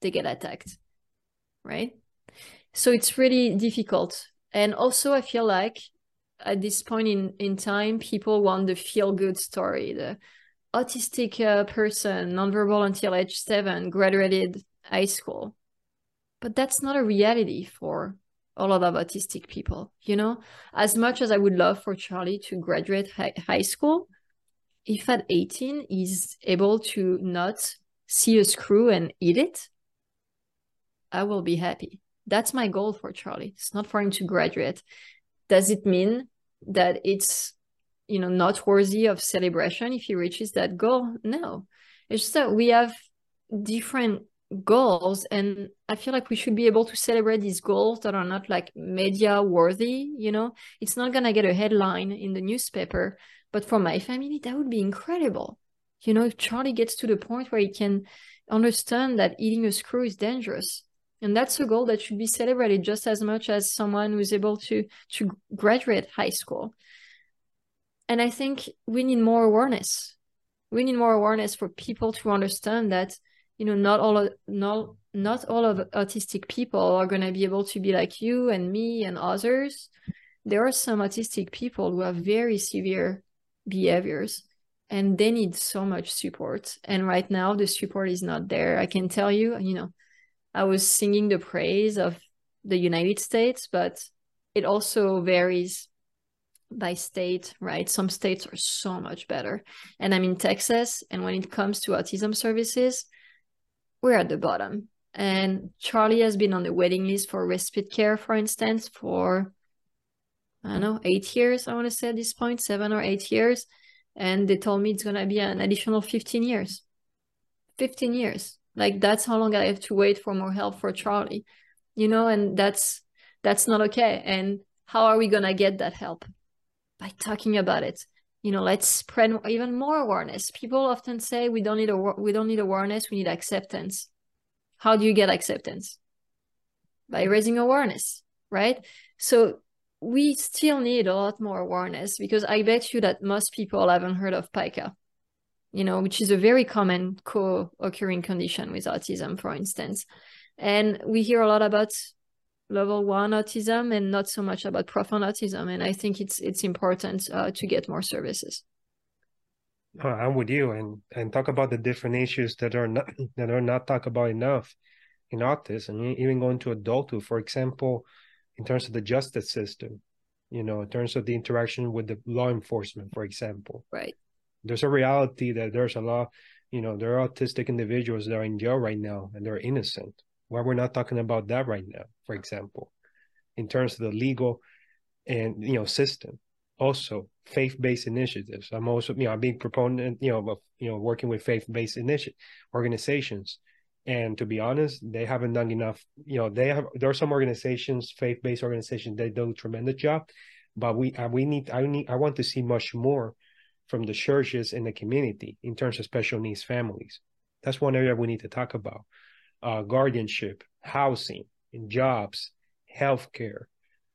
they get attacked, right? so it's really difficult and also i feel like at this point in in time people want the feel good story the autistic uh, person nonverbal until age 7 graduated high school but that's not a reality for a lot of autistic people you know as much as i would love for charlie to graduate hi- high school if at 18 he's able to not see a screw and eat it i will be happy that's my goal for Charlie. It's not for him to graduate. Does it mean that it's you know not worthy of celebration if he reaches that goal no it's just that we have different goals and i feel like we should be able to celebrate these goals that are not like media worthy you know? It's not going to get a headline in the newspaper but for my family that would be incredible. You know if charlie gets to the point where he can understand that eating a screw is dangerous and that's a goal that should be celebrated just as much as someone who's able to to graduate high school. And i think we need more awareness. We need more awareness for people to understand that you know not all not not all of autistic people are going to be able to be like you and me and others. There are some autistic people who have very severe behaviors and they need so much support. And right now the support is not there. I can tell you you know i was singing the praise of the united states but it also varies by state right? Some states are so much better. And i'm in texas and when it comes to autism services we're at the bottom. And Charlie has been on the waiting list for respite care, for instance, for I don't know, eight years, I want to say at this point, seven or eight years. And they told me it's going to be an additional 15 years. 15 years. Like that's how long I have to wait for more help for Charlie, you know, and that's that's not okay. And how are we going to get that help? By talking about it, you know let's spread even more awareness. People often say we don't need a we don't need awareness we need acceptance. How do you get acceptance? By raising awareness right? So we still need a lot more awareness because i bet you that most people haven't heard of pica you know which is a very common co-occurring condition with autism for instance. And we hear a lot about level one autism and not so much about profound autism. And I think it's it's important uh, to get more services. Oh, I'm with you, and and talk about the different issues that are not that are not talked about enough in autism. Even going to adulthood, for example, in terms of the justice system, you know, in terms of the interaction with the law enforcement, for example. Right. There's a reality that there's a lot, you know, there are autistic individuals that are in jail right now and they're innocent why we're not talking about that right now, for example, in terms of the legal and you know system. Also, faith-based initiatives. I'm also, you know, I'm being proponent, you know, of you know working with faith-based initiative organizations. And to be honest, they haven't done enough. You know, they have there are some organizations, faith-based organizations, they do a tremendous job, but we uh, we need I need I want to see much more from the churches in the community in terms of special needs families. That's one area we need to talk about uh, guardianship, housing, jobs, healthcare,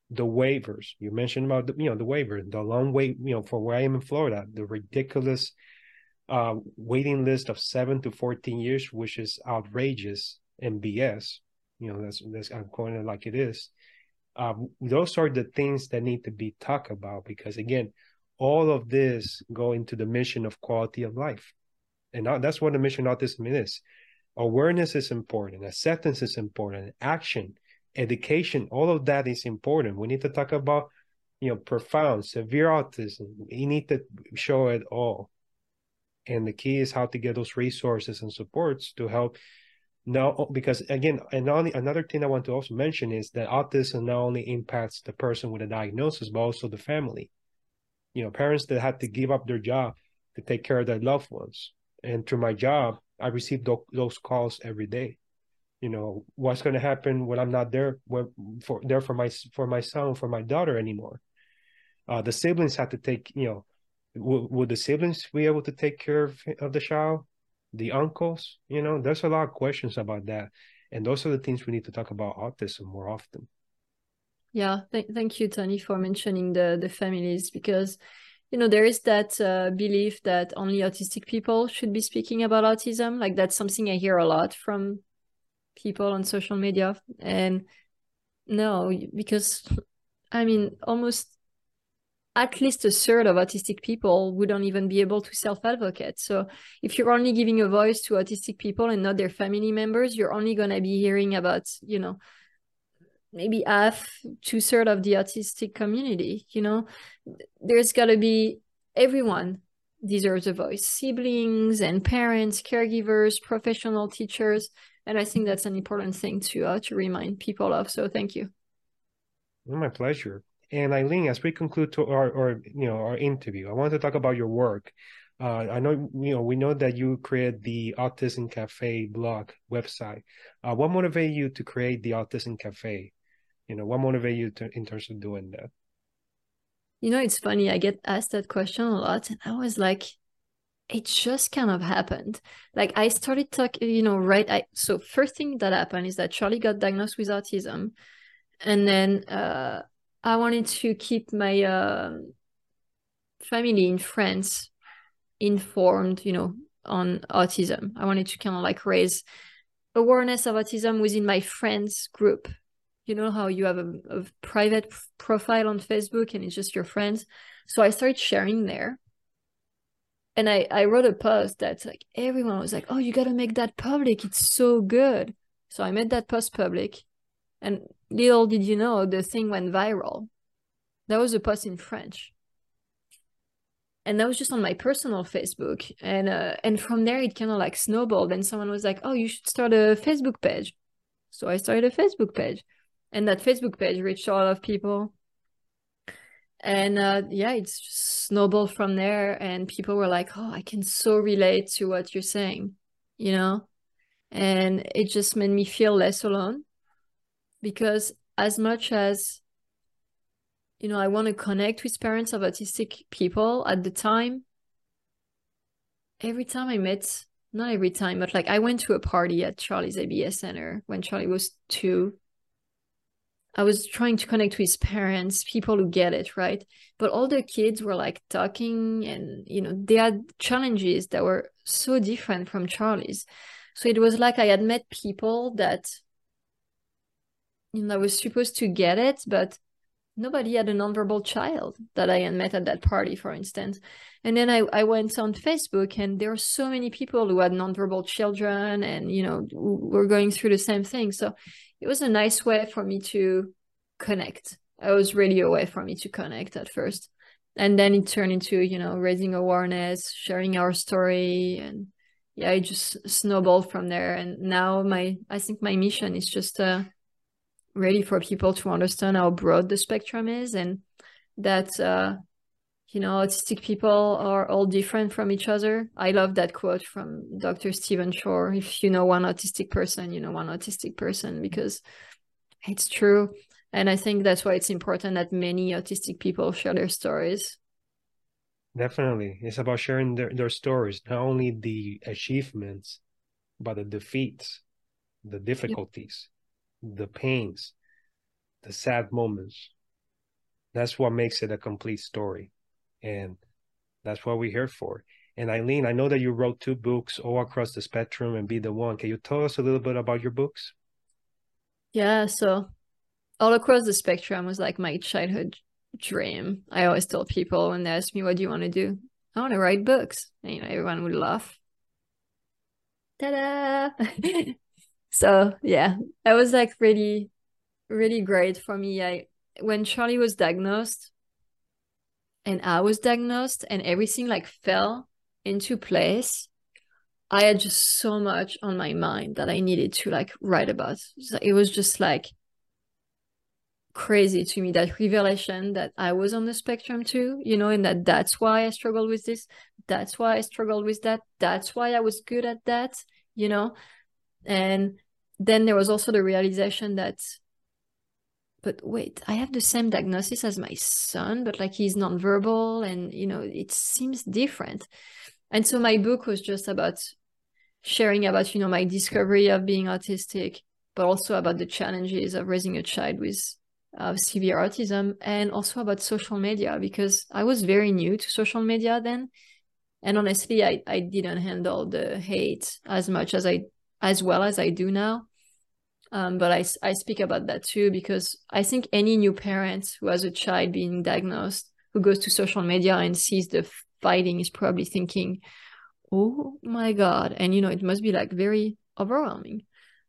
the waivers. You mentioned about the, you know the waiver, the long wait, you know, for where I am in Florida, the ridiculous uh, waiting list of seven to fourteen years, which is outrageous and BS. You know, that's that's I'm calling it like it is. Uh, those are the things that need to be talked about because again, all of this go into the mission of quality of life, and that's what the mission of autism is awareness is important acceptance is important action education all of that is important. We need to talk about you know profound severe autism. We need to show it all. And the key is how to get those resources and supports to help now because again and only, another thing i want to also mention is that autism not only impacts the person with a diagnosis but also the family. You know parents that had to give up their job to take care of their loved ones. And through my job I receive those calls every day. You know, what's going to happen when I'm not there for there for my for my son for my daughter anymore? Uh, the siblings have to take. You know, will, will the siblings be able to take care of, of the child? The uncles, you know, there's a lot of questions about that, and those are the things we need to talk about autism more often. Yeah, th- thank you, Tony, for mentioning the the families because you know there is that uh, belief that only autistic people should be speaking about autism. Like that's something i hear a lot from people on social media. And no because i mean almost at least a third of autistic people wouldn't even be able to self-advocate. So if you're only giving a voice to autistic people and not their family members you're only going to be hearing about you know maybe half two third of the autistic community you know there's got to be everyone deserves a voice siblings and parents caregivers professional teachers and i think that's an important thing to uh, to remind people of so thank you my pleasure And Eileen, as we conclude to our, our you know our interview, I want to talk about your work. Uh, I know you know we know that you created the Autism Cafe blog website. Uh, what motivated you to create the Autism Cafe? You know, what motivated you to, in terms of doing that? You know, it's funny. I get asked that question a lot, and I was like, it just kind of happened. Like I started talking, you know, right. I so first thing that happened is that Charlie got diagnosed with autism, and then uh, I wanted to keep my uh, family in France informed, you know, on autism. I wanted to kind of like raise awareness of autism within my friends group. You know how you have a, a private profile on Facebook and it's just your friends. So I started sharing there and I, I wrote a post that's like everyone was like, oh, you got to make that public. It's so good. So I made that post public. And little did you know, the thing went viral. That was a post in French. And that was just on my personal Facebook. And uh, and from there, it kind of like snowballed. And someone was like, oh, you should start a Facebook page. So I started a Facebook page. And that Facebook page reached a lot of people. And uh, yeah it's just snowballed from there and people were like oh i can so relate to what you're saying you know? And it just made me feel less alone because as much as you know i want to connect with parents of autistic people at the time every time i met not every time but like i went to a party at charlie's ABA center when charlie was two I was trying to connect with his parents, people who get it, right? But all the kids were like talking and, you know, they had challenges that were so different from Charlie's. So it was like I had met people that, you know, I was supposed to get it, but nobody had a nonverbal child that I had met at that party, for instance. And then I, I went on Facebook and there were so many people who had nonverbal children and, you know, were going through the same thing. So it was a nice way for me to connect. It was really a way for me to connect at first. And then it turned into, you know, raising awareness, sharing our story and yeah, it just snowballed from there. And now my I think my mission is just uh really for people to understand how broad the spectrum is and that uh you know autistic people are all different from each other. I love that quote from dr stephen shore. If you know one autistic person you know one autistic person because it's true. And i think that's why it's important that many autistic people share their stories. Definitely. It's about sharing their, their stories not only the achievements but the defeats the difficulties yep. the pains the sad moments. That's what makes it a complete story and that's what we're here for. And Eileen, I know that you wrote two books all across the spectrum and be the one. Can you tell us a little bit about your books? Yeah, so all across the spectrum was like my childhood dream. I always tell people when they ask me, What do you want to do? I want to write books. And, you know, everyone would laugh. Ta da! so, yeah, that was like really, really great for me. I when Charlie was diagnosed, and I was diagnosed and everything like fell into place, I had just so much on my mind that I needed to like write about. It was just like crazy to me that revelation that I was on the spectrum too, you know, and that that's why I struggled with this. That's why I struggled with that. That's why I was good at that, you know. And then there was also the realization that but wait, I have the same diagnosis as my son, but like he's nonverbal and, you know, it seems different. And so my book was just about sharing about, you know, my discovery of being autistic, but also about the challenges of raising a child with uh, severe autism and also about social media because I was very new to social media then. And honestly, I, I didn't handle the hate as much as I, as well as I do now. Um, but I, I speak about that too because I think any new parent who has a child being diagnosed who goes to social media and sees the fighting is probably thinking, oh my God. And, you know, it must be like very overwhelming.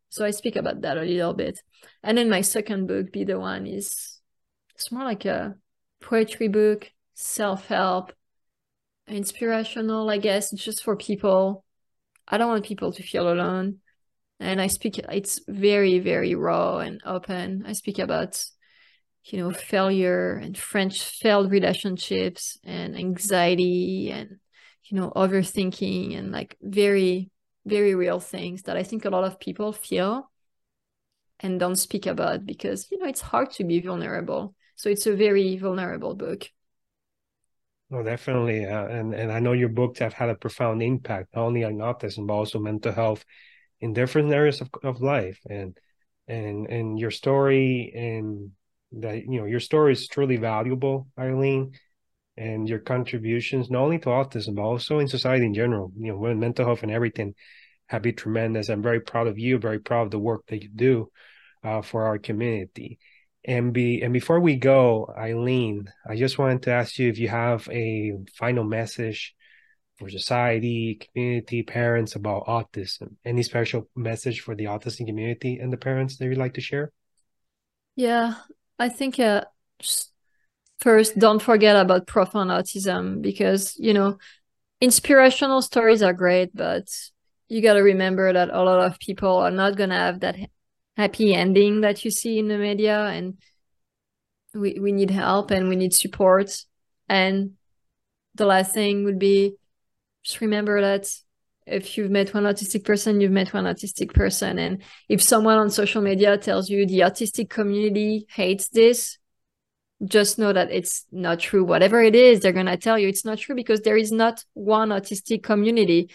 So I speak about that a little bit. And then my second book, Be the One, is it's more like a poetry book, self help, inspirational, I guess. It's just for people. I don't want people to feel alone and I speak it's very very raw and open. I speak about you know failure and french failed relationships and anxiety and you know overthinking and like very very real things that i think a lot of people feel and don't speak about because you know it's hard to be vulnerable so it's a very vulnerable book Oh, definitely, uh, and and I know your books have had a profound impact not only on autism but also mental health in different areas of, of life, and and and your story and that you know your story is truly valuable, Eileen, and your contributions not only to autism but also in society in general. You know, when mental health and everything have been tremendous. I'm very proud of you. Very proud of the work that you do uh, for our community. And be and before we go, Eileen, I just wanted to ask you if you have a final message for society, community, parents about autism. Any special message for the autism community and the parents that you'd like to share? Yeah, I think uh, first, don't forget about profound autism because you know inspirational stories are great, but you got to remember that a lot of people are not gonna have that happy ending that you see in the media and we, we need help and we need support and the last thing would be just remember that if you've met one autistic person you've met one autistic person. And if someone on social media tells you the autistic community hates this just know that it's not true. Whatever it is they're going to tell you it's not true because there is not one autistic community.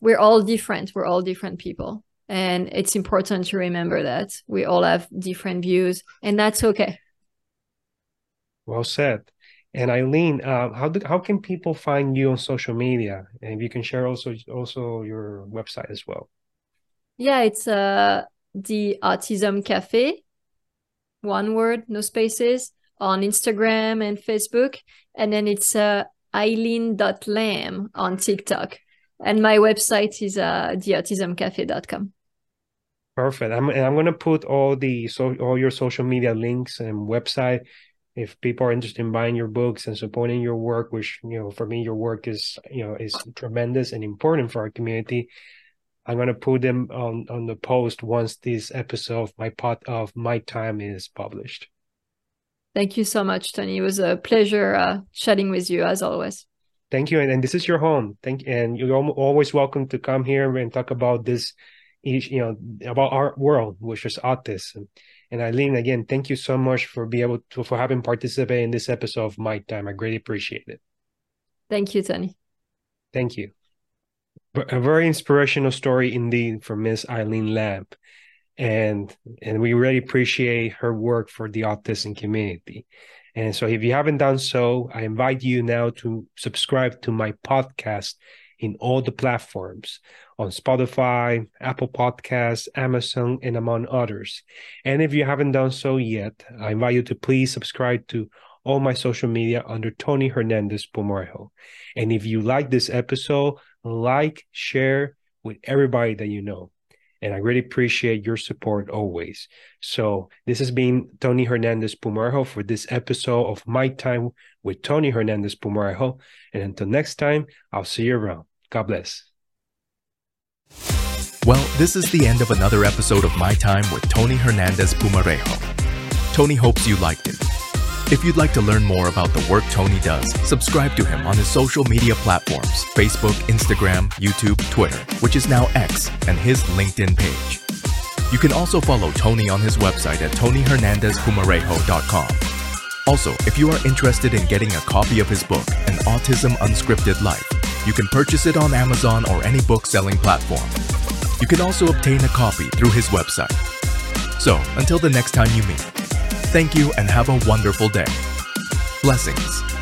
We're all different. We're all different people. And it's important to remember that we all have different views, and that's okay. Well said. And Eileen, uh, how do, how can people find you on social media? And if you can share also also your website as well. Yeah, it's uh the Autism Cafe, one word, no spaces, on Instagram and Facebook, and then it's uh Eileen.lamb on TikTok. And my website is uh theautismcafe.com. Perfect. I'm and I'm gonna put all the so all your social media links and website if people are interested in buying your books and supporting your work, which you know for me your work is you know is tremendous and important for our community. I'm gonna put them on on the post once this episode of my pot of my time is published. Thank you so much, Tony. It was a pleasure uh, chatting with you as always. Thank you, and, and this is your home. Thank and you're always welcome to come here and talk about this you know about our world which is autism and eileen again thank you so much for being able to for having participated in this episode of my time. I greatly appreciate it. Thank you tony. Thank you. A very inspirational story indeed from miss eileen lamb. And and we really appreciate her work for the autism community. And so if you haven't done so i invite you now to subscribe to my podcast in all the platforms on Spotify, Apple Podcasts, Amazon, and among others. And if you haven't done so yet, I invite you to please subscribe to all my social media under Tony Hernandez Pumarejo. And if you like this episode, like, share with everybody that you know. And I really appreciate your support always. So this has been Tony Hernandez Pumarejo for this episode of My Time with Tony Hernandez Pumarejo. And until next time, I'll see you around. God bless. Well, this is the end of another episode of My Time with Tony Hernandez Pumarejo. Tony hopes you liked it. If you'd like to learn more about the work Tony does, subscribe to him on his social media platforms Facebook, Instagram, YouTube, Twitter, which is now X, and his LinkedIn page. You can also follow Tony on his website at tonyhernandezpumarejo.com. Also, if you are interested in getting a copy of his book, An Autism Unscripted Life, you can purchase it on Amazon or any book selling platform. You can also obtain a copy through his website. So, until the next time you meet, thank you and have a wonderful day. Blessings.